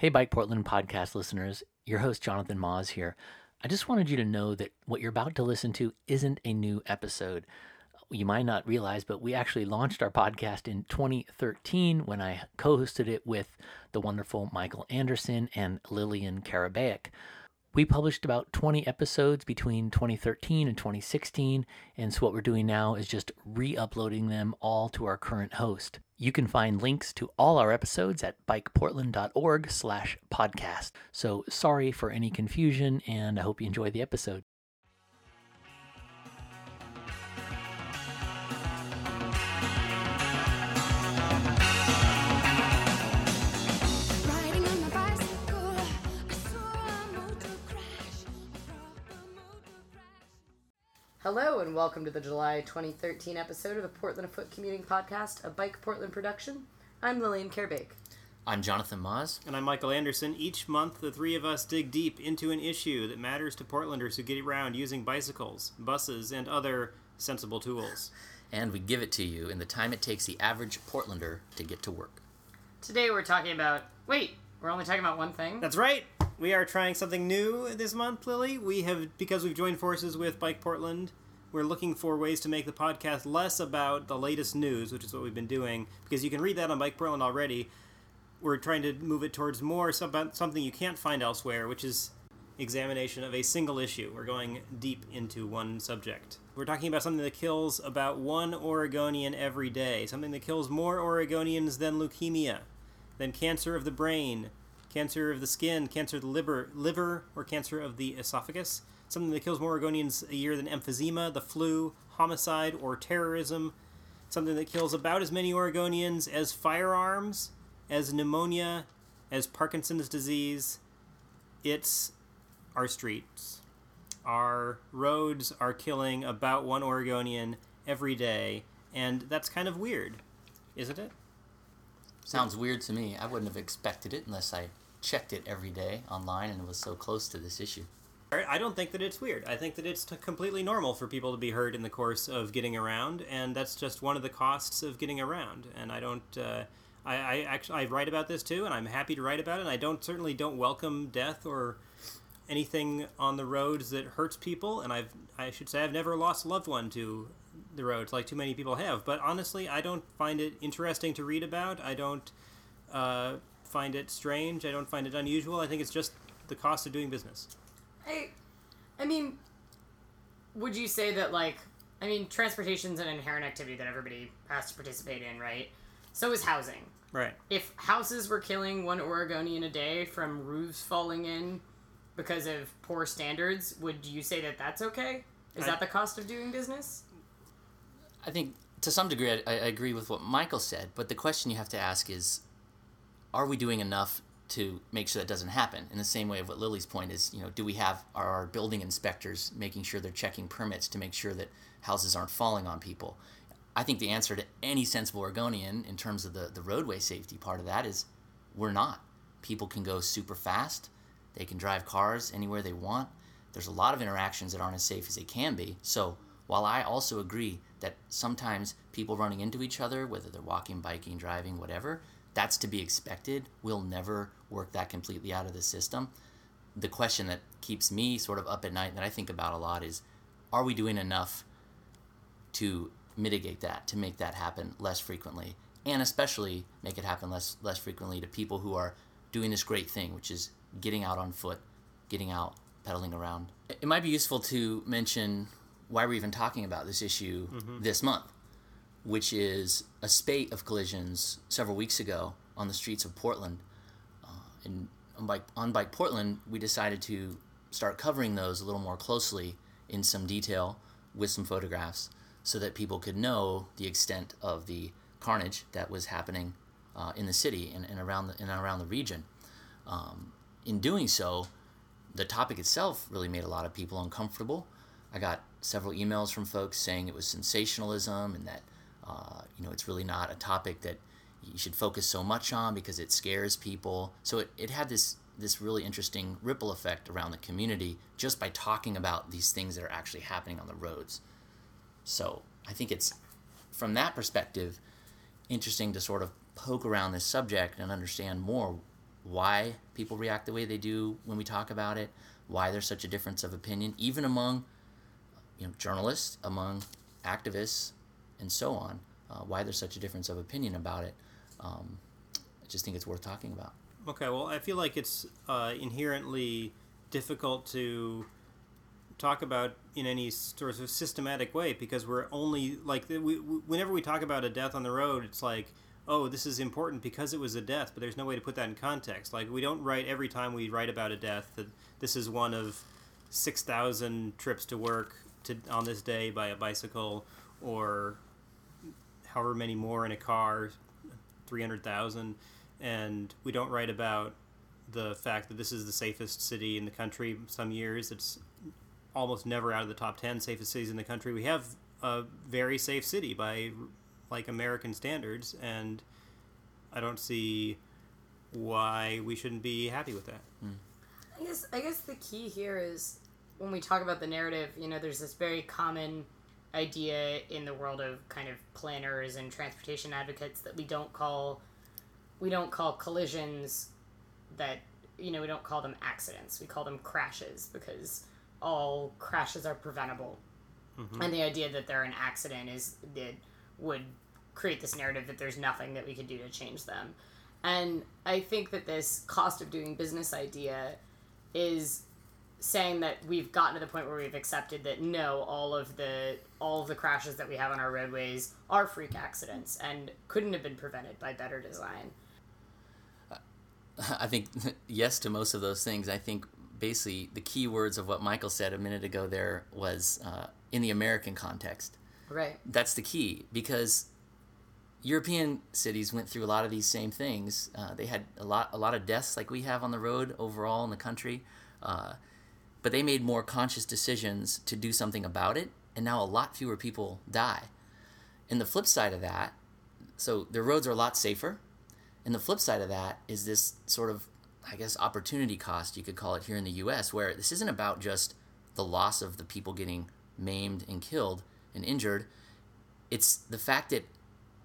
Hey, Bike Portland podcast listeners, your host Jonathan Maus here. I just wanted you to know that what you're about to listen to isn't a new episode. You might not realize, but we actually launched our podcast in 2013 when I co hosted it with the wonderful Michael Anderson and Lillian Karabaic. We published about 20 episodes between 2013 and 2016, and so what we're doing now is just re uploading them all to our current host. You can find links to all our episodes at bikeportland.org slash podcast. So sorry for any confusion, and I hope you enjoy the episode. Hello and welcome to the July 2013 episode of the Portland Afoot Commuting Podcast, a Bike Portland production. I'm Lillian Karabaic. I'm Jonathan Maus. And I'm Michael Anderson. Each month, the three of us dig deep into an issue that matters to Portlanders who get around using bicycles, buses, and other sensible tools. And we give it to you in the time it takes the average Portlander to get to work. Today we're talking about. Wait, we're only talking about one thing? That's right. We are trying something new this month, Lily. We have because we've joined forces with Bike Portland. We're looking for ways to make the podcast less about the latest news, which is what we've been doing, because you can read that on Bike Portland already. We're trying to move it towards more some- something you can't find elsewhere, which is examination of a single issue. We're going deep into one subject. We're talking about something that kills about one Oregonian every day, something that kills more Oregonians than leukemia, than cancer of the brain, cancer of the skin, cancer of the liver, liver or cancer of the esophagus, something that kills more Oregonians a year than emphysema, the flu, homicide, or terrorism, something that kills about as many Oregonians as firearms, as pneumonia, as Parkinson's disease. It's our streets. Our roads are killing about one Oregonian every day, and that's kind of weird, isn't it? Sounds weird to me. I wouldn't have expected it unless I checked it every day online and it was so close to this issue. I don't think that it's weird. I think that it's t- completely normal for people to be hurt in the course of getting around, and that's just one of the costs of getting around. And I don't. Uh, I, I actually I write about this too, and I'm happy to write about it. And I don't certainly don't welcome death or anything on the roads that hurts people. And I've I should say I've never lost a loved one to the roads like too many people have. But honestly, I don't find it interesting to read about. I don't uh, find it strange. I don't find it unusual. I think it's just the cost of doing business. I, I mean, would you say that, like, I mean, transportation's an inherent activity that everybody has to participate in, right? So is housing. Right. If houses were killing one Oregonian a day from roofs falling in because of poor standards, would you say that that's okay? Is I- that the cost of doing business? I think to some degree I, I agree with what Michael said, but the question you have to ask is are we doing enough to make sure that doesn't happen? In the same way of what Lily's point is, you know, do we have our building inspectors making sure they're checking permits to make sure that houses aren't falling on people? I think the answer to any sensible Oregonian in terms of the, the roadway safety part of that is we're not. People can go super fast. They can drive cars anywhere they want. There's a lot of interactions that aren't as safe as they can be. So while I also agree that sometimes people running into each other, whether they're walking, biking, driving, whatever, that's to be expected. We'll never work that completely out of the system. The question that keeps me sort of up at night that I think about a lot is are we doing enough to mitigate that, to make that happen less frequently, and especially make it happen less less frequently to people who are doing this great thing, which is getting out on foot, getting out, pedaling around. It might be useful to mention why we're even talking about this issue mm-hmm. this month, which is a spate of collisions several weeks ago on the streets of Portland. Uh, in, on, Bike, on Bike Portland, we decided to start covering those a little more closely in some detail with some photographs so that people could know the extent of the carnage that was happening uh, in the city and, and around the, and around the region. Um, in doing so, the topic itself really made a lot of people uncomfortable. I got several emails from folks saying it was sensationalism and that uh, you know it's really not a topic that you should focus so much on because it scares people. So it, it had this this really interesting ripple effect around the community just by talking about these things that are actually happening on the roads. So I think it's from that perspective interesting to sort of poke around this subject and understand more why people react the way they do when we talk about it, why there's such a difference of opinion, even among you know journalists, among activists, and so on. Uh, why there's such a difference of opinion about it. Um, I just think it's worth talking about. Okay, well, I feel like it's uh, inherently difficult to talk about in any sort of systematic way because we're only like we, we, whenever we talk about a death on the road, it's like, oh, this is important because it was a death, but there's no way to put that in context. Like we don't write every time we write about a death that this is one of six thousand trips to work to on this day by a bicycle or however many more in a car, three hundred thousand, and we don't write about the fact that this is the safest city in the country. Some years it's almost never out of the top 10 safest cities in the country. We have a very safe city by like American standards, and I don't see why we shouldn't be happy with that. Hmm. I guess I guess the key here is when we talk about the narrative, you know, there's this very common idea in the world of kind of planners and transportation advocates that we don't call we don't call collisions that you know, we don't call them accidents. We call them crashes because all crashes are preventable. Mm-hmm. And the idea that they're an accident is that would create this narrative that there's nothing that we could do to change them. And I think that this cost of doing business idea is saying that we've gotten to the point where we've accepted that no, all of the all of the crashes that we have on our roadways are freak accidents and couldn't have been prevented by better design. I think yes to most of those things. I think basically the key words of what Michael said a minute ago there was uh, in the American context. Right. That's the key because European cities went through a lot of these same things. Uh, they had a lot, a lot of deaths like we have on the road overall in the country, uh, but they made more conscious decisions to do something about it, and now a lot fewer people die. And the flip side of that, so the roads are a lot safer, and the flip side of that is this sort of, I guess, opportunity cost, you could call it here in the US, where this isn't about just the loss of the people getting maimed and killed and injured. It's the fact that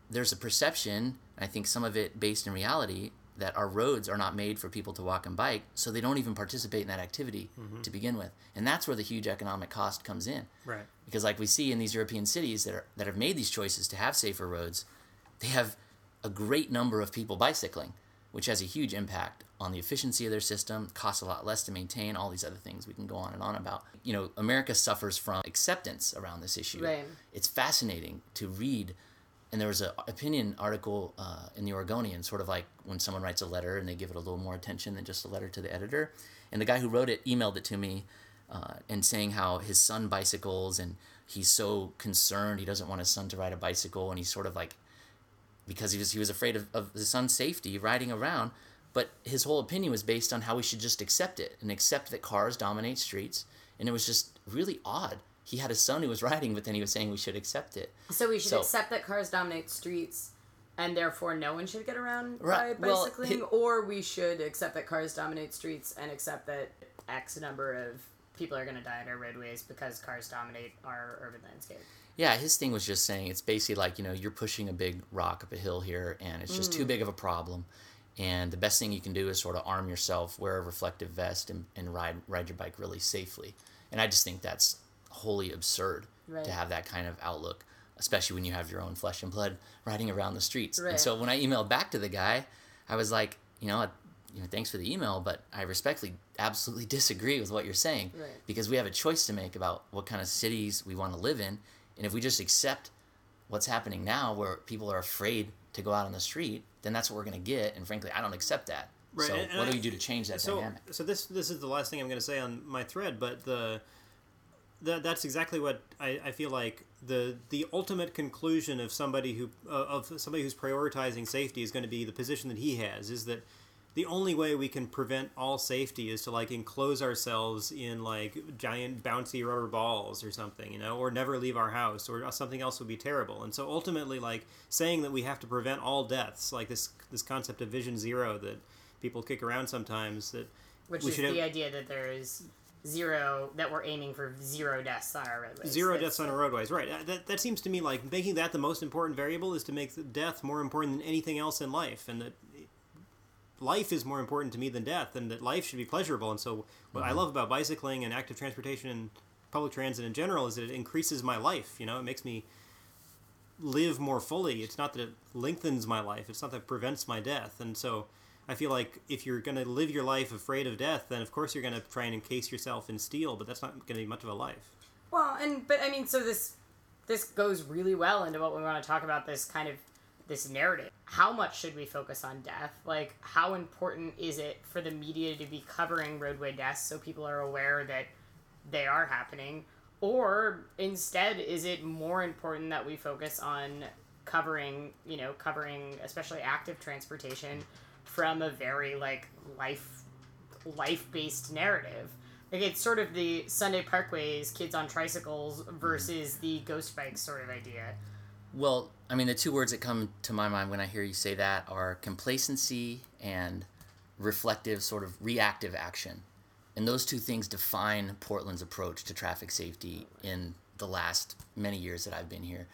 there's a perception, I think some of it based in reality, that our roads are not made for people to walk and bike, so they don't even participate in that activity mm-hmm. to begin with. And that's where the huge economic cost comes in. Right. Because like we see in these European cities that are that have made these choices to have safer roads, they have a great number of people bicycling, which has a huge impact on the efficiency of their system, costs a lot less to maintain, all these other things we can go on and on about. You know, America suffers from acceptance around this issue. Right. It's fascinating to read and there was an opinion article uh, in the Oregonian, sort of like when someone writes a letter and they give it a little more attention than just a letter to the editor. And the guy who wrote it emailed it to me uh, and saying how his son bicycles and he's so concerned he doesn't want his son to ride a bicycle and he's sort of like because he was he was afraid of, of his son's safety riding around. But his whole opinion was based on how we should just accept it and accept that cars dominate streets. And it was just really odd. He had a son who was riding, but then he was saying we should accept it. So we should So- accept that cars dominate streets and therefore no one should get around Right, by well, bicycling it- or we should accept that cars dominate streets and accept that x number of people are going to die on our roadways because cars dominate our urban landscape. Yeah, his thing was just saying it's basically like, you know, you're pushing a big rock up a hill here and it's just too mm. big of a problem. And the best thing you can do is sort of arm yourself, wear a reflective vest, and, and ride ride your bike really safely. And I just think that's wholly absurd Right. to have that kind of outlook, especially when you have your own flesh and blood riding around the streets. Right. And so when I emailed back to the guy, I was like, you know, you know, thanks for the email, but I respectfully absolutely disagree with what you're saying Right. because we have a choice to make about what kind of cities we want to live in, and if we just accept what's happening now, where people are afraid to go out on the street, then that's what we're going to get. And frankly, I don't accept that. Right, So and- and what do I- we do to change that so dynamic? so this this is the last thing I'm going to say on my thread, but the that that's exactly what I, I feel like the the ultimate conclusion of somebody who uh, of somebody who's prioritizing safety is going to be the position that he has is that the only way we can prevent all safety is to like enclose ourselves in like giant bouncy rubber balls or something you know or never leave our house or something else would be terrible. And so ultimately like saying that we have to prevent all deaths like this this concept of vision zero that people kick around sometimes that Which we is the idea that there is zero, that we're aiming for zero deaths on our roadways. zero That's- deaths on our roadways right Uh, that, that seems to me like making that the most important variable is to make death more important than anything else in life and that life is more important to me than death, and that life should be pleasurable. And so, what I love about bicycling and active transportation and public transit in general is that it increases my life. You know, it makes me live more fully. It's not that it lengthens my life. It's not that it prevents my death. And so, I feel like if you're going to live your life afraid of death, then of course you're going to try and encase yourself in steel. But that's not going to be much of a life. Well, and but I mean, so this this goes really well into what we want to talk about. This kind of this narrative. How much should we focus on death? Like, how important is it for the media to be covering roadway deaths so people are aware that they are happening? Or instead, is it more important that we focus on covering, you know, covering especially active transportation from a very like life life based narrative? Like it's sort of the Sunday Parkways, kids on tricycles mm-hmm. versus the ghost bike sort of idea. Well, I mean, the two words that come to my mind when I hear you say that are complacency and reflective, sort of reactive action. And those two things define Portland's approach to traffic safety in the last many years that I've been here.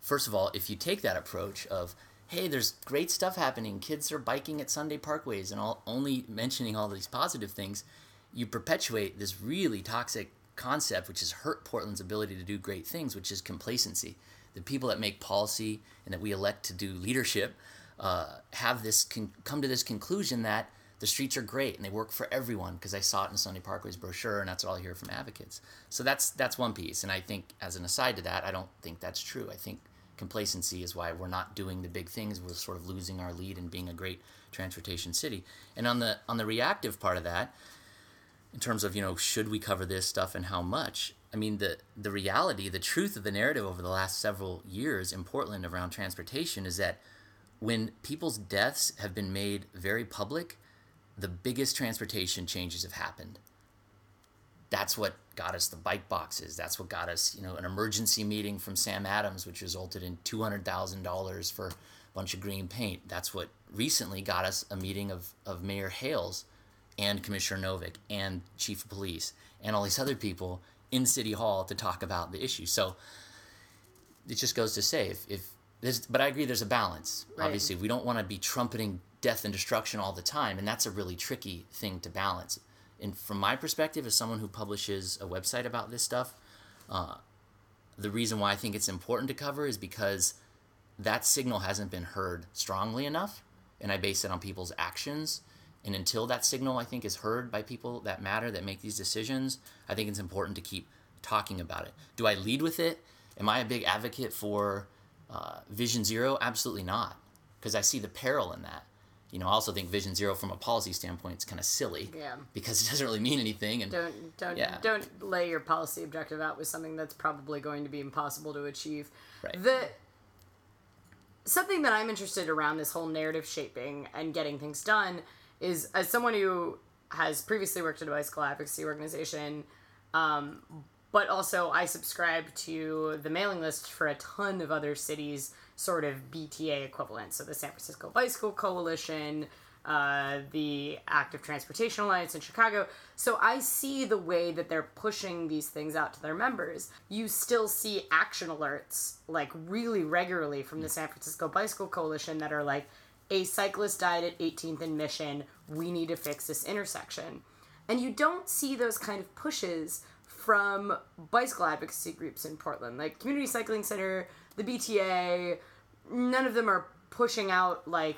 First of all, if you take that approach of, hey, there's great stuff happening, kids are biking at Sunday parkways, and all, only mentioning all these positive things, you perpetuate this really toxic concept, which has hurt Portland's ability to do great things, which is complacency. The people that make policy and that we elect to do leadership uh, have this con- come to this conclusion that the streets are great and they work for everyone because I saw it in Sunday Parkway's brochure and that's what I hear from advocates. So that's that's one piece, and I think as an aside to that, I don't think that's true. I think complacency is why we're not doing the big things. We're sort of losing our lead in being a great transportation city. And on the on the reactive part of that, in terms of you know should we cover this stuff and how much i mean the the reality the truth of the narrative over the last several years in portland around transportation is that when people's deaths have been made very public the biggest transportation changes have happened that's what got us the bike boxes that's what got us you know an emergency meeting from sam adams which resulted in $200000 for a bunch of green paint that's what recently got us a meeting of, of mayor hales and Commissioner Novick and Chief of Police and all these other people in City Hall to talk about the issue. So it just goes to say if, if there's, but I agree there's a balance. Right. Obviously, we don't want to be trumpeting death and destruction all the time, and that's a really tricky thing to balance. And from my perspective, as someone who publishes a website about this stuff, uh, the reason why I think it's important to cover is because that signal hasn't been heard strongly enough, and I base it on people's actions. And until that signal, I think, is heard by people that matter, that make these decisions, I think it's important to keep talking about it. Do I lead with it? Am I a big advocate for uh, Vision Zero? Absolutely not, because I see the peril in that. You know, I also think Vision Zero, from a policy standpoint, is kind of silly. Yeah. Because it doesn't really mean anything. And Don't don't Yeah. don't lay your policy objective out with something that's probably going to be impossible to achieve. Right. The something that I'm interested around this whole narrative shaping and getting things done is as someone who has previously worked at a bicycle advocacy organization, um, but also I subscribe to the mailing list for a ton of other cities' sort of BTA equivalents. So the San Francisco Bicycle Coalition, uh, the Active Transportation Alliance in Chicago. So I see the way that they're pushing these things out to their members. You still see action alerts like really regularly from the San Francisco Bicycle Coalition that are like, a cyclist died at 18th and Mission. We need to fix this intersection. And you don't see those kind of pushes from bicycle advocacy groups in Portland, like Community Cycling Center, the BTA. None of them are pushing out like,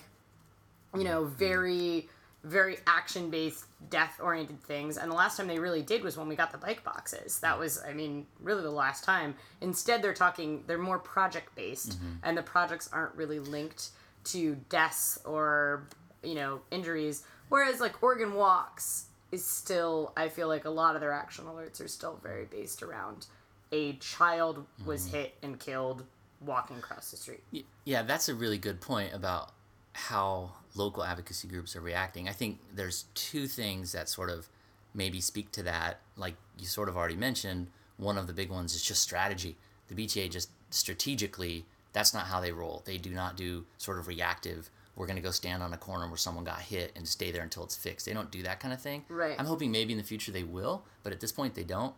you know, mm-hmm. very, very action based, death oriented things. And the last time they really did was when we got the bike boxes. That was, I mean, really the last time. Instead, they're talking, they're more project based, mm-hmm. and the projects aren't really linked to deaths or, you know, injuries. Whereas, like, Oregon Walks is still, I feel like a lot of their action alerts are still very based around a child was mm-hmm. hit and killed walking across the street. Yeah, that's a really good point about how local advocacy groups are reacting. I think there's two things that sort of maybe speak to that. Like you sort of already mentioned, one of the big ones is just strategy. The BTA just strategically, that's not how they roll. They do not do sort of reactive. We're going to go stand on a corner where someone got hit and stay there until it's fixed. They don't do that kind of thing. Right. I'm hoping maybe in the future they will, but at this point they don't.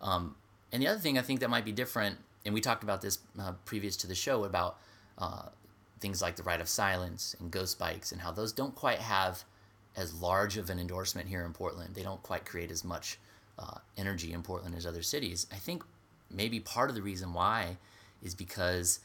Um, and the other thing I think that might be different, and we talked about this uh, previous to the show about uh, things like the Ride of Silence and Ghost Bikes and how those don't quite have as large of an endorsement here in Portland. They don't quite create as much uh, energy in Portland as other cities. I think maybe part of the reason why is because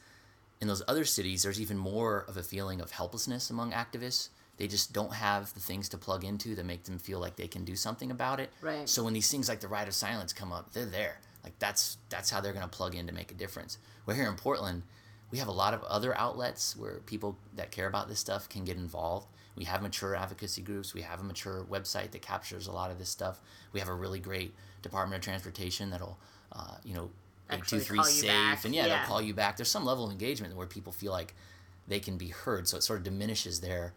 in those other cities, there's even more of a feeling of helplessness among activists. They just don't have the things to plug into that make them feel like they can do something about it. Right. So when these things like the Ride of Silence come up, they're there. Like that's that's how they're going to plug in to make a difference. We're here in Portland, we have a lot of other outlets where people that care about this stuff can get involved. We have mature advocacy groups. We have a mature website that captures a lot of this stuff. We have a really great Department of Transportation that'll, uh, you know, eight Actually two three safe, back. and yeah, Yeah. they'll call you back. There's some level of engagement where people feel like they can be heard, so it sort of diminishes their,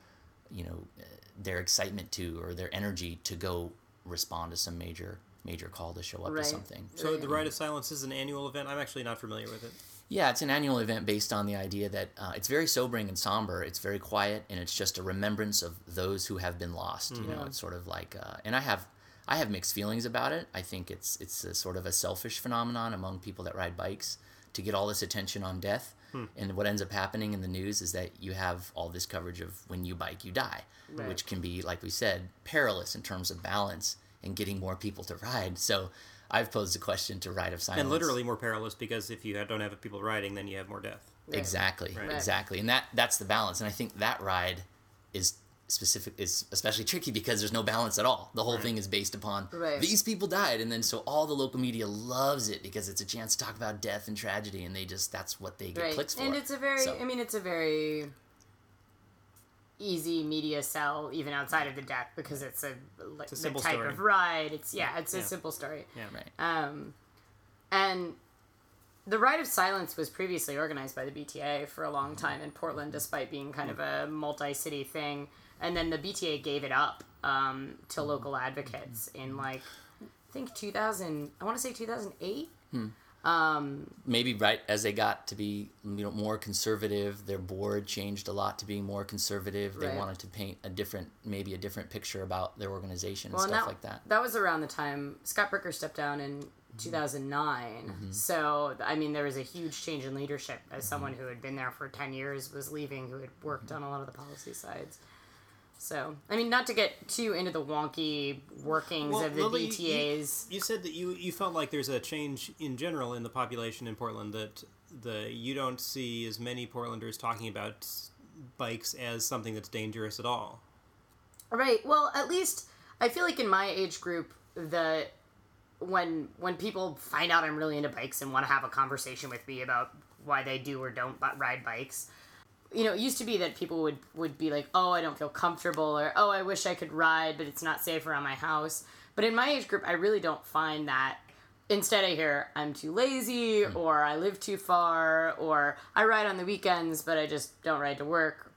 you know, uh, their excitement to or their energy to go respond to some major major call to show up Right. to something. So the Ride of Silence is an annual event. I'm actually not familiar with it. Yeah, it's an annual event based on the idea that uh, it's very sobering and somber. It's very quiet, and it's just a remembrance of those who have been lost. You know, it's sort of like, uh, and I have, I have mixed feelings about it. I think it's it's a sort of a selfish phenomenon among people that ride bikes to get all this attention on death. Hmm. And what ends up happening in the news is that you have all this coverage of when you bike, you die, Right. which can be, like we said, perilous in terms of balance and getting more people to ride. So. I've posed a question to Ride of Silence. And literally more perilous because if you don't have people riding, then you have more death. Right. Exactly, Right. exactly, and that that's the balance. And I think that ride is specific is especially tricky because there's no balance at all. The whole thing is based upon Right. these people died, and then so all the local media loves it because it's a chance to talk about death and tragedy, and they just that's what they get right. clicks for. And it's a very, So- I mean, it's a very easy media sell even outside of the deck because it's a like a the type story. of ride. It's yeah, it's a simple story. Yeah. right. Um, and the Ride of Silence was previously organized by the BTA for a long mm-hmm. time in Portland, despite being kind of mm-hmm. a multi-city thing. And then the BTA gave it up um, to mm-hmm. local advocates in like I think 2000. I want to say 2008. Hmm. Um, maybe right as they got to be you know more conservative their board changed a lot to being more conservative they Right. wanted to paint a different maybe a different picture about their organization and Well, stuff and like that That was around the time Scott Bricker stepped down in Mm-hmm. 2009. Mm-hmm. So, I mean, there was a huge change in leadership as mm-hmm. someone who had been there for 10 years was leaving, who had worked on a lot of the policy sides. So, I mean, not to get too into the wonky workings Well, of the Lily, you-. You said that you you felt like there's a change in general in the population in Portland that the you don't see as many Portlanders talking about bikes as something that's dangerous at all. Right. Well, at least I feel like in my age group, the when when people find out I'm really into bikes and want to have a conversation with me about why they do or don't ride bikes, you know, it used to be that people would would be like, "Oh, I don't feel comfortable," or "Oh, I wish I could ride, but it's not safe around my house." But in my age group, I really don't find that. Instead, I hear I'm too lazy, hmm. or I live too far, or I ride on the weekends, but I just don't ride to work.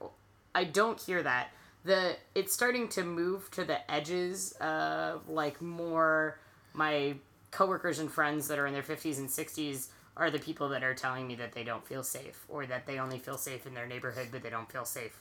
I don't hear that. The it's starting to move to the edges of like more my coworkers and friends that are in their 50s and 60s are the people that are telling me that they don't feel safe or that they only feel safe in their neighborhood but they don't feel safe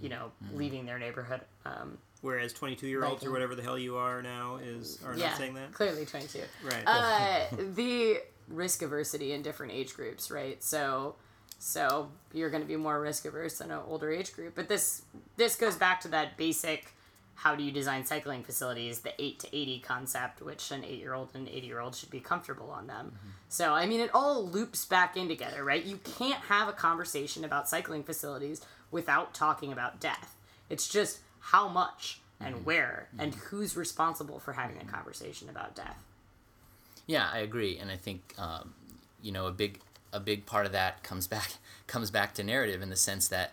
you know leaving their neighborhood um, Whereas 22 year olds or whatever the hell you are now is are yeah not saying that. clearly 22 Right. uh, the risk aversity in different age groups, right? So, so you're going to be more risk averse in an older age group. But this this goes back to that basic: how do you design cycling facilities? The eight to eighty concept, which an eight year old and eighty year old should be comfortable on them. Mm-hmm. So, I mean, it all loops back in together, right? You can't have a conversation about cycling facilities without talking about death. It's just how much and mm-hmm. where mm-hmm. and who's responsible for having a conversation about death. Yeah, I agree, and I think um, you know a big a big part of that comes back comes back to narrative in the sense that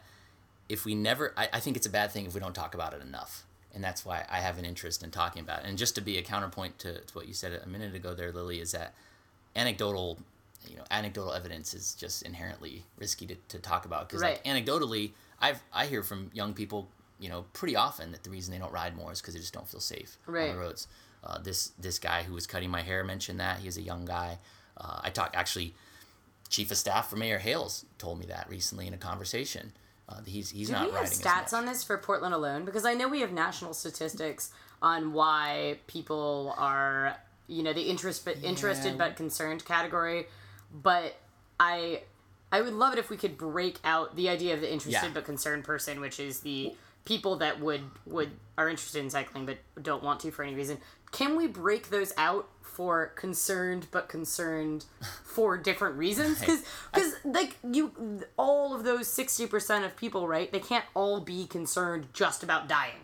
if we never, I, I think it's a bad thing if we don't talk about it enough, and that's why I have an interest in talking about it. And just to be a counterpoint to, to what you said a minute ago, there, Lily, is that anecdotal, you know, anecdotal evidence is just inherently risky to, to talk about because like anecdotally, I've I hear from young people, you know, pretty often that the reason they don't ride more is because they just don't feel safe on the roads. Uh, this this guy who was cutting my hair mentioned that he's a young guy. Uh, I talked actually, chief of staff for Mayor Hales told me that recently in a conversation. Uh, he's he's Do not we have stats on this for Portland alone? Because I know we have national statistics on why people are, you know, the interest but interested but concerned category. But I, I would love it if we could break out the idea of the interested Yeah. but concerned person, which is the people that would would are interested in cycling but don't want to for any reason. Can we break those out for concerned but concerned for different reasons? Because because like you, all of those sixty percent of people, right? They can't all be concerned just about dying.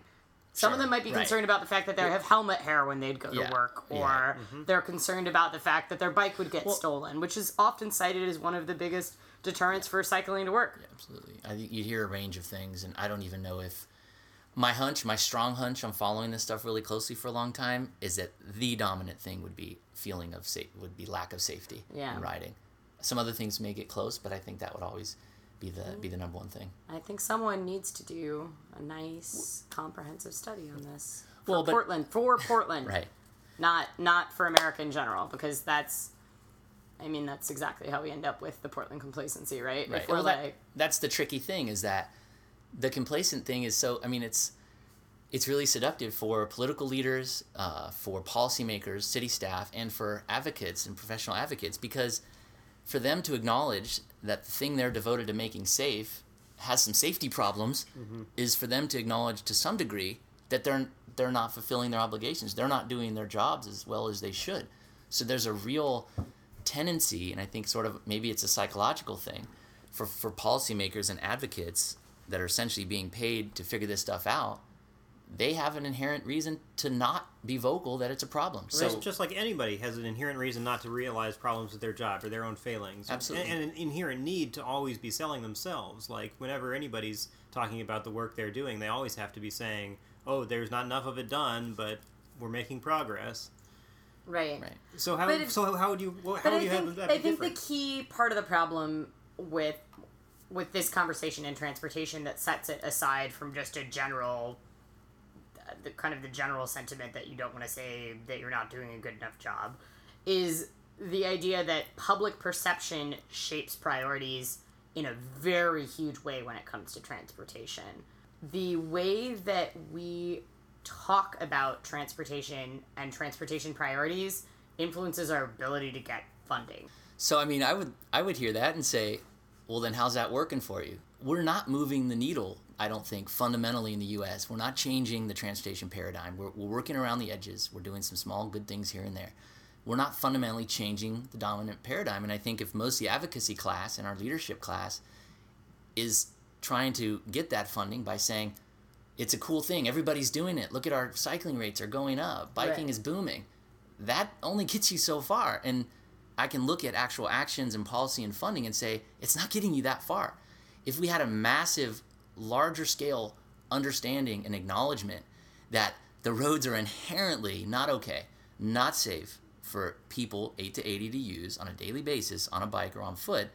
Some of them might be right. concerned about the fact that they have helmet hair when they'd go Yeah, to work, or yeah. they're concerned about the fact that their bike would get stolen, which is often cited as one of the biggest deterrents for cycling to work. Absolutely. I think you hear a range of things, and I don't even know if my hunch, my strong hunch, I'm following this stuff really closely for a long time, is that the dominant thing would be feeling of safe, would be lack of safety Yeah. in riding. Some other things may get close, but I think that would always be the be the number one thing. I think someone needs to do a nice, comprehensive study on this. For Well, but- Portland, for Portland, Right. not not for America in general, because that's, I mean, that's exactly how we end up with the Portland complacency, right? Right. If Well, that- that's the tricky thing is that the complacent thing is so. I mean, it's it's really seductive for political leaders, uh, for policymakers, city staff, and for advocates and professional advocates because for them to acknowledge that the thing they're devoted to making safe has some safety problems is for them to acknowledge to some degree that they're they're not fulfilling their obligations. They're not doing their jobs as well as they should. So there's a real tendency, and I think sort of maybe it's a psychological thing for for policymakers and advocates that are essentially being paid to figure this stuff out. They have an inherent reason to not be vocal that it's a problem. So So just like anybody has an inherent reason not to realize problems with their job or their own failings, Absolutely. and, and an inherent need to always be selling themselves. Like whenever anybody's talking about the work they're doing, they always have to be saying, "Oh, there's not enough of it done, but we're making progress." right. right. So how But it- so how would you how would I you think have that I be think the key part of the problem with with this conversation in transportation that sets it aside from just a general the kind of the general sentiment that you don't want to say that you're not doing a good enough job is the idea that public perception shapes priorities in a very huge way when it comes to transportation. The way that we talk about transportation and transportation priorities influences our ability to get funding. So I mean, I would I would hear that and say, well, then how's that working for you? We're not moving the needle. I don't think fundamentally in the U.S. We're not changing the transportation paradigm. We're, we're working around the edges. We're doing some small good things here and there. We're not fundamentally changing the dominant paradigm. And I think if most of the advocacy class and our leadership class is trying to get that funding by saying it's a cool thing, everybody's doing it. Look at our cycling rates are going up. Biking Right. is booming. That only gets you so far. And I can look at actual actions and policy and funding and say it's not getting you that far. If we had a massive, larger scale understanding and acknowledgement that the roads are inherently not okay, not safe for people 8 to 80 to use on a daily basis on a bike or on foot,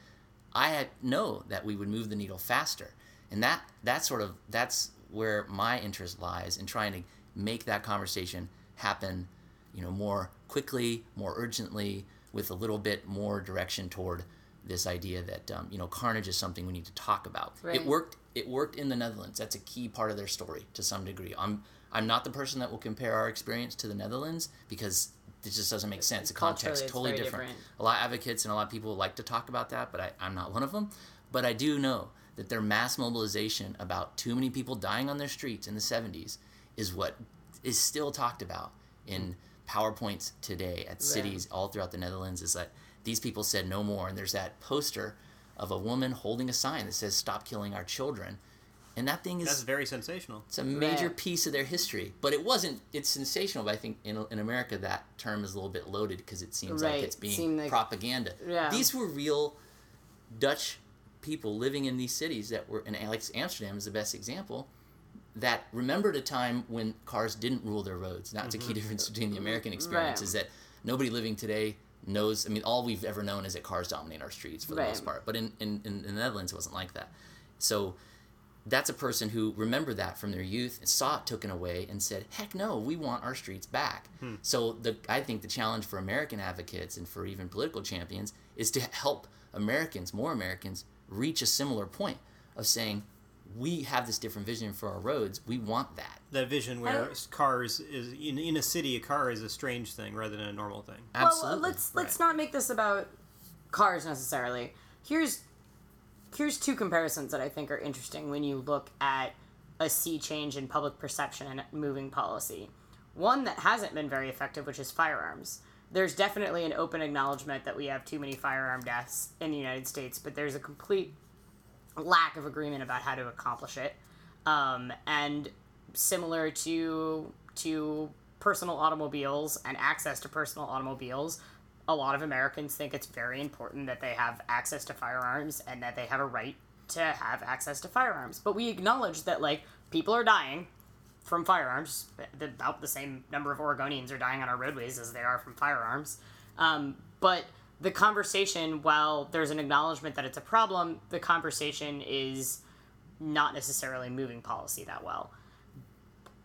I know that we would move the needle faster. And that that's sort of that's where my interest lies in trying to make that conversation happen, you know, more quickly, more urgently, with a little bit more direction toward this idea that um, you know carnage is something we need to talk about. Right. It worked. It worked in the Netherlands. That's a key part of their story to some degree. I'm I'm not the person that will compare our experience to the Netherlands because it just doesn't make sense. The context it's totally different. different. A lot of advocates and a lot of people like to talk about that, but I, I'm not one of them. But I do know that their mass mobilization about too many people dying on their streets in the 70s is what is still talked about in PowerPoints today at cities all throughout the Netherlands. Is that these people said no more, and there's that poster of a woman holding a sign that says "Stop killing our children," and that thing is That's very sensational. it's a major Right. piece of their history, but it wasn't. It's sensational, but I think in, in America that term is a little bit loaded because it seems Right, like it's being like- propaganda. Yeah. These were real Dutch people living in these cities that were, and Alex Amsterdam is the best example. That remembered a time when cars didn't rule their roads. That's mm-hmm. a key difference between the mm-hmm. American experience is that nobody living today knows. I mean, all we've ever known is that cars dominate our streets for the most part. But in, in, in the Netherlands, it wasn't like that. So that's a person who remembered that from their youth and saw it taken away and said, "Heck no, we want our streets back." Hmm. So the I think the challenge for American advocates and for even political champions is to help Americans, more Americans, reach a similar point of saying, "We have this different vision for our roads. We want that." That vision where I- cars is in, in a city, a car is a strange thing rather than a normal thing. Absolutely. Well, let's let's Right. not make this about cars necessarily. Here's here's two comparisons that I think are interesting when you look at a sea change in public perception and moving policy. One that hasn't been very effective, which is firearms. There's definitely an open acknowledgement that we have too many firearm deaths in the United States, but there's a complete lack of agreement about how to accomplish it. Um, and similar to to personal automobiles and access to personal automobiles, a lot of Americans think it's very important that they have access to firearms and that they have a right to have access to firearms. But we acknowledge that like people are dying from firearms. About the same number of Oregonians are dying on our roadways as they are from firearms. Um, but the conversation, while there's an acknowledgement that it's a problem, the conversation is not necessarily moving policy that well.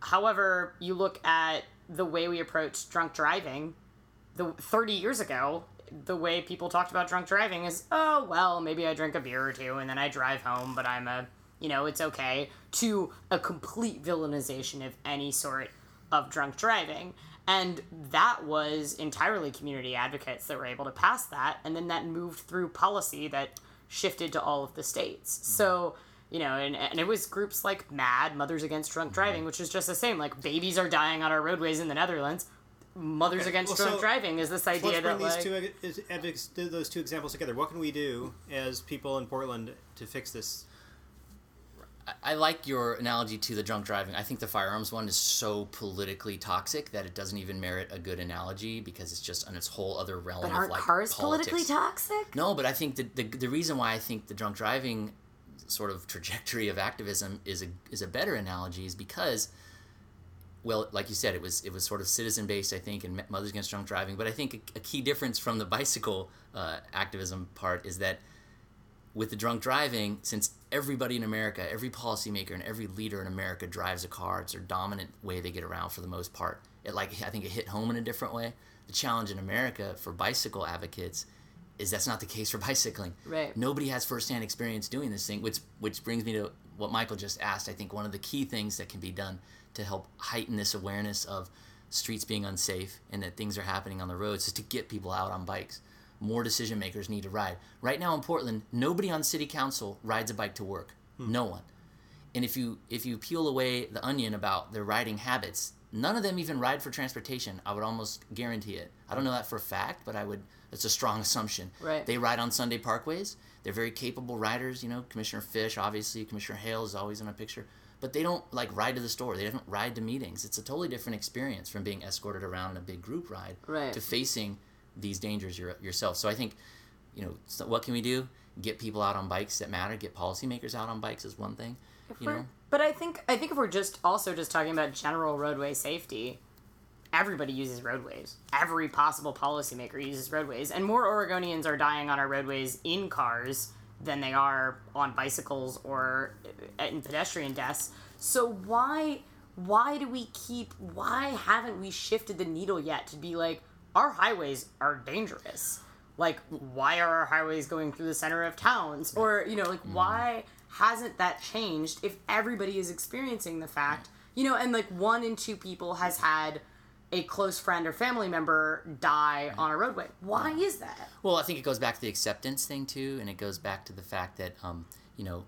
However, you look at the way we approach drunk driving, the 30 years ago, the way people talked about drunk driving is, oh, well, maybe I drink a beer or two and then I drive home, but I'm a, you know, it's okay, to a complete villainization of any sort of drunk driving. And that was entirely community advocates that were able to pass that. And then that moved through policy that shifted to all of the states. Mm-hmm. So, you know, and, and it was groups like MADD, Mothers Against Drunk mm-hmm. Driving, which is just the same. Like, babies are dying on our roadways in the Netherlands. Mothers Okay, Against well, Drunk so- Driving is this idea bring that, these like, two those two examples together. What can we do as people in Portland to fix this? I- like your analogy to the drunk driving. I think the firearms one is so politically toxic that it doesn't even merit a good analogy because it's just on its whole other realm but of aren't like cars politics. politically toxic? No, but I think the, the the reason why I think the drunk driving sort of trajectory of activism is a is a better analogy is because well, like you said, it was it was sort of citizen based, I think, in Mothers Against Drunk Driving. But I think a, a key difference from the bicycle uh, activism part is that with the drunk driving, since everybody in America, every policymaker and every leader in America drives a car, it's their dominant way they get around for the most part. It like I think it hit home in a different way. The challenge in America for bicycle advocates is that's not the case for bicycling. Right. Nobody has firsthand experience doing this thing, which which brings me to what Michael just asked. I think one of the key things that can be done to help heighten this awareness of streets being unsafe and that things are happening on the roads is to get people out on bikes. More decision makers need to ride. Right now in Portland, nobody on city council rides a bike to work. Hmm. No one. And if you if you peel away the onion about their riding habits, none of them even ride for transportation. I would almost guarantee it. I don't know that for a fact, but I would. It's a strong assumption. Right. They ride on Sunday parkways. They're very capable riders. You know, Commissioner Fish, obviously, Commissioner Hale is always in a picture. But they don't like ride to the store. They don't ride to meetings. It's a totally different experience from being escorted around in a big group ride Right. to facing these dangers your, yourself. So I think, you know, so what can we do? Get people out on bikes that matter. Get policymakers out on bikes is one thing. You know, But I think I think if we're just also just talking about general roadway safety, everybody uses roadways. Every possible policymaker uses roadways, and more Oregonians are dying on our roadways in cars than they are on bicycles or uh, in pedestrian deaths. So why why do we keep why haven't we shifted the needle yet to be like our highways are dangerous? Like why are our highways going through the center of towns? Or, you know, like why hasn't that changed if everybody is experiencing the fact, you know, and like one in two people has had a close friend or family member die on a roadway. Why is that? Well, I think it goes back to the acceptance thing too, and it goes back to the fact that um, you know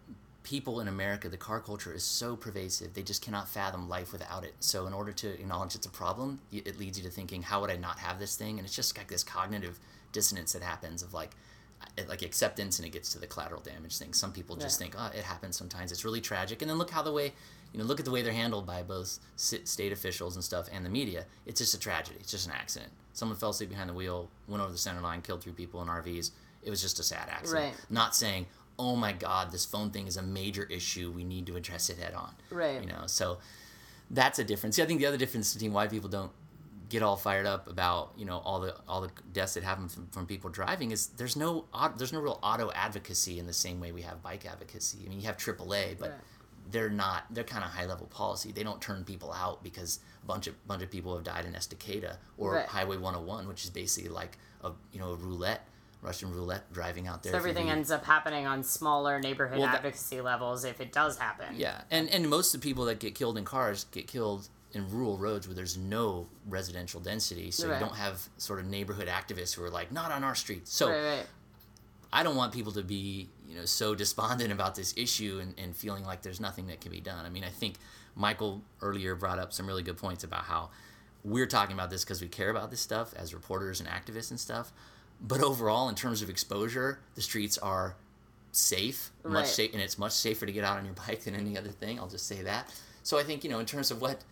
people in America, the car culture is so pervasive; they just cannot fathom life without it. So, in order to acknowledge it's a problem, it leads you to thinking, "How would I not have this thing?" And it's just like this cognitive dissonance that happens of like uh, like acceptance, and it gets to the collateral damage thing. Some people just Yeah. think, "Oh, it happens sometimes. It's really tragic," and then look how the way you know look at the way they're handled by both state officials and stuff and the media. It's just a tragedy. It's just an accident. Someone fell asleep behind the wheel, went over the center line, killed three people in RVs. It was just a sad accident. Right. Not saying, "Oh my God, this phone thing is a major issue. We need to address it head on." Right. You know, so that's a difference. See, I think the other difference between why people don't get all fired up about you know all the all the deaths that happen from, from people driving is there's no there's no real auto advocacy in the same way we have bike advocacy. I mean, you have AAA, but Right. they're not they're kind of high level policy. They don't turn people out because a bunch of bunch of people have died in Estacada or Right. Highway 101, which is basically like a you know a roulette Russian roulette driving out there. So everything ends up happening on smaller neighborhood Well, that- advocacy levels if it does happen. Yeah, and and most of the people that get killed in cars get killed in rural roads where there's no residential density, so Right. you don't have sort of neighborhood activists who are like, not on our street. So Right, right. I don't want people to be, you know, so despondent about this issue and, and feeling like there's nothing that can be done. I mean, I think Michael earlier brought up some really good points about how we're talking about this because we care about this stuff as reporters and activists and stuff. But overall, in terms of exposure, the streets are safe, much Right. safe, and it's much safer to get out on your bike than any other thing. I'll just say that. So I think you know, in terms of what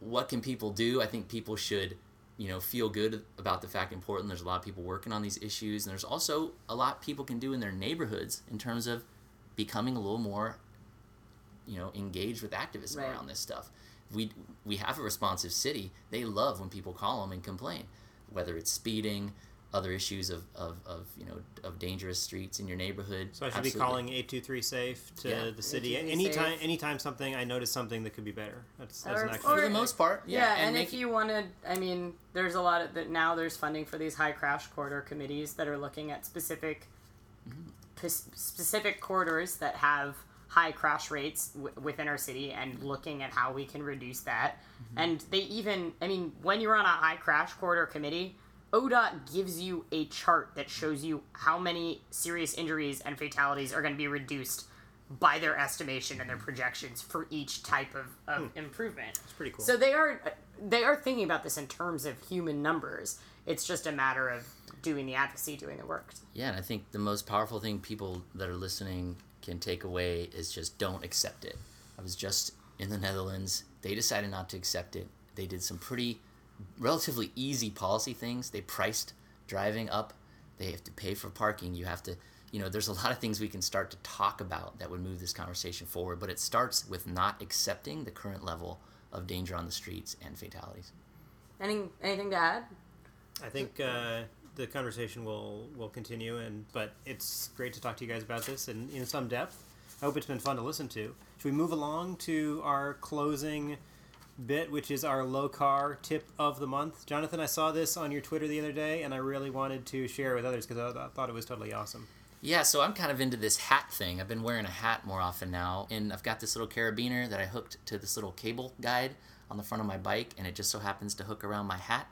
what can people do, I think people should you know feel good about the fact in Portland there's a lot of people working on these issues, and there's also a lot people can do in their neighborhoods in terms of becoming a little more you know engaged with activism Right. around this stuff. We we have a responsive city. They love when people call them and complain, whether it's speeding, other issues of, of, of you know of dangerous streets in your neighborhood. So I should be calling eight two three safe to Yeah. the city anytime. safe. Anytime something I notice something that could be better. That's, that's Or- an or- for the most part. Yeah, Yeah, and, make if you want to, I mean, there's a lot of that now. There's funding for these high crash corridor committees that are looking at specific mm-hmm. pos- specific corridors that have high crash rates w- within our city and looking at how we can reduce that. Mm-hmm. And they even, I mean, when you're on a high crash corridor committee. ODOT gives you a chart that shows you how many serious injuries and fatalities are going to be reduced by their estimation and their projections for each type of, of hmm. improvement. It's pretty cool. So they are they are thinking about this in terms of human numbers. It's just a matter of doing the advocacy, doing the work. Yeah, and I think the most powerful thing people that are listening can take away is just don't accept it. I was just in the Netherlands. They decided not to accept it. They did some pretty relatively easy policy things. They priced driving up. They have to pay for parking. You have to, you know, there's a lot of things we can start to talk about that would move this conversation forward, but it starts with not accepting the current level of danger on the streets and fatalities. Any anything to add? I think uh, the conversation will will continue, and but it's great to talk to you guys about this in, in some depth. I hope it's been fun to listen to. Should we move along to our closing bit, which is our low car tip of the month? Jonathan, I saw this on your Twitter the other day, and I really wanted to share it with others because I, I thought it was totally awesome. Yeah, so I'm kind of into this hat thing. I've been wearing a hat more often now, and I've got this little carabiner that I hooked to this little cable guide on the front of my bike, and it just so happens to hook around my hat.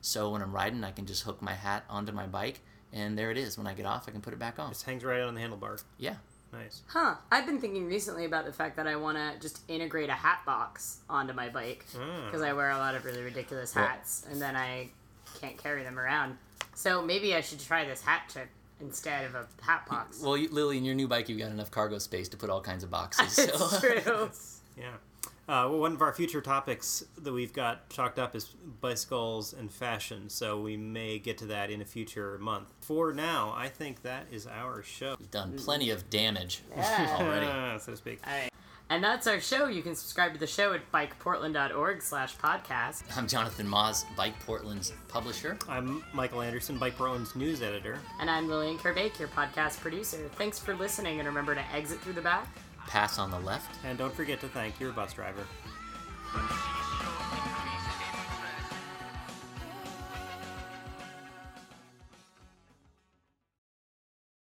So when I'm riding, I can just hook my hat onto my bike, and there it is. When I get off, I can put it back on. Just hangs right on the handlebar. Yeah, Nice. Huh. I've been thinking recently about the fact that I want to just integrate a hat box onto my bike hmm. because I wear a lot of really ridiculous Well- hats and then I can't carry them around. So maybe I should try this hat trick instead of a hat box. Well, you, Lily, in your new bike, you've got enough cargo space to put all kinds of boxes. it's So true. Yeah. Uh, well, one of our future topics that we've got chalked up is bicycles and fashion, so we may get to that in a future month. For now, I think that is our show. we've done plenty of damage Yeah. already. Ah, so to speak. All right. And that's our show. You can subscribe to the show at bikeportland.org slash podcast. I'm Jonathan Maus, Bike Portland's publisher. I'm Michael Anderson, Bike Portland's news editor. And I'm Lillian Karabaic, your podcast producer. Thanks for listening, and remember to exit through the back pass on the left. And don't forget to thank your bus driver.